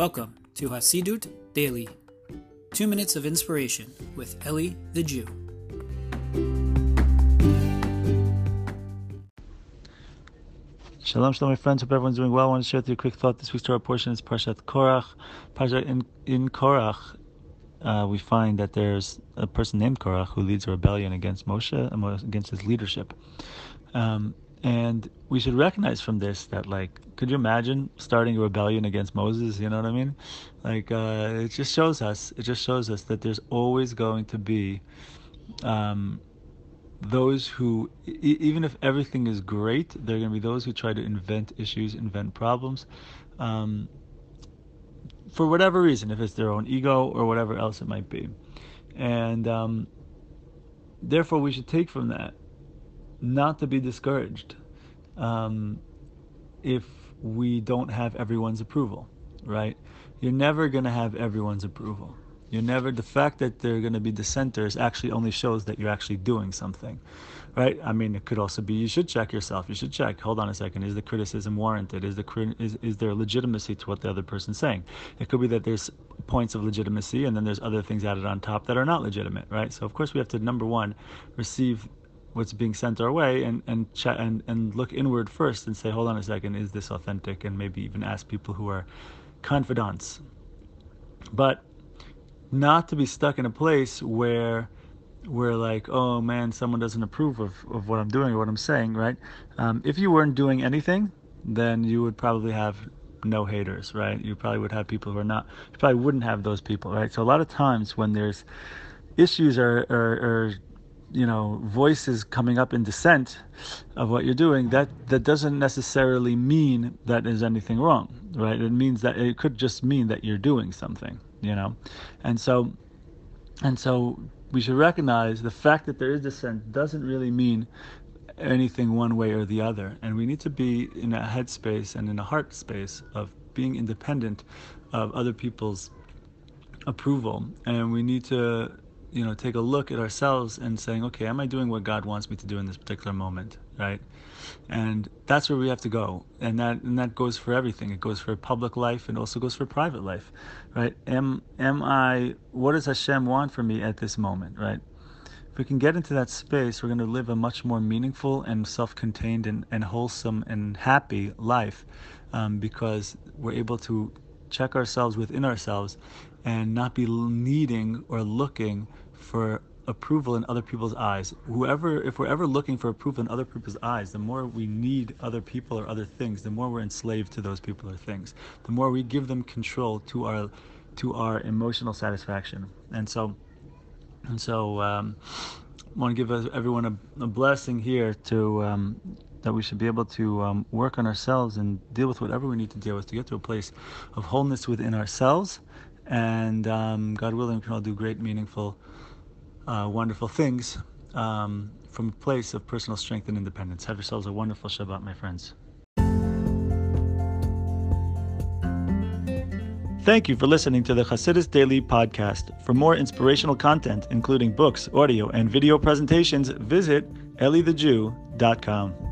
Welcome to Hasidut Daily, two minutes of inspiration with Eli the Jew. Shalom, shalom, my friends. Hope everyone's doing well. I want to share with you a quick thought. This week's Torah portion is Parshat Korach. Parshat in, in Korach, uh, we find that there's a person named Korach who leads a rebellion against Moshe, against his leadership. Um, and we should recognize from this that, like, could you imagine starting a rebellion against Moses? You know what I mean? Like, uh, it just shows us, it just shows us that there's always going to be um, those who, e- even if everything is great, there are going to be those who try to invent issues, invent problems. Um, for whatever reason, if it's their own ego or whatever else it might be. And um, therefore, we should take from that not to be discouraged um, if we don't have everyone's approval, right? You're never going to have everyone's approval. You're never, the fact that they're going to be dissenters actually only shows that you're actually doing something, right? I mean, it could also be you should check yourself. You should check, hold on a second, is the criticism warranted? Is, the, is, is there legitimacy to what the other person's saying? It could be that there's points of legitimacy and then there's other things added on top that are not legitimate, right? So, of course, we have to, number one, receive what's being sent our way and and, ch- and and look inward first and say hold on a second is this authentic? And maybe even ask people who are confidants. But not to be stuck in a place where we're like oh man someone doesn't approve of, of what i'm doing or what i'm saying right? Um, if you weren't doing anything then you would probably have no haters right? You probably would have people who are not you probably wouldn't have those people right? So a lot of times when there's issues are, are, are you know voices coming up in dissent of what you're doing that that doesn't necessarily mean that there's anything wrong right? It means that it could just mean that you're doing something you know? And so and so we should recognize the fact that there is dissent doesn't really mean anything one way or the other. And we need to be in a headspace and in a heart space of being independent of other people's approval. And we need to you know take a look at ourselves and saying okay am i doing what god wants me to do in this particular moment right? And that's where we have to go. And that and that goes for everything. It goes for public life and also goes for private life right? Am am i what does hashem want for me at this moment right? If we can get into that space we're going to live a much more meaningful and self-contained and, and wholesome and happy life um, because we're able to check ourselves within ourselves and not be needing or looking for approval in other people's eyes. Whoever, if we're ever looking for approval in other people's eyes, the more we need other people or other things, the more we're enslaved to those people or things. The more we give them control to our, to our emotional satisfaction. And so, and so, um, I want to give everyone a, a blessing here to um, that we should be able to um, work on ourselves and deal with whatever we need to deal with to get to a place of wholeness within ourselves. And um, God willing, we can all do great, meaningful uh, wonderful things um, from a place of personal strength and independence. Have yourselves a wonderful Shabbat, my friends. Thank you for listening to the Hasidus Daily Podcast. For more inspirational content, including books, audio, and video presentations, visit elithejew.com.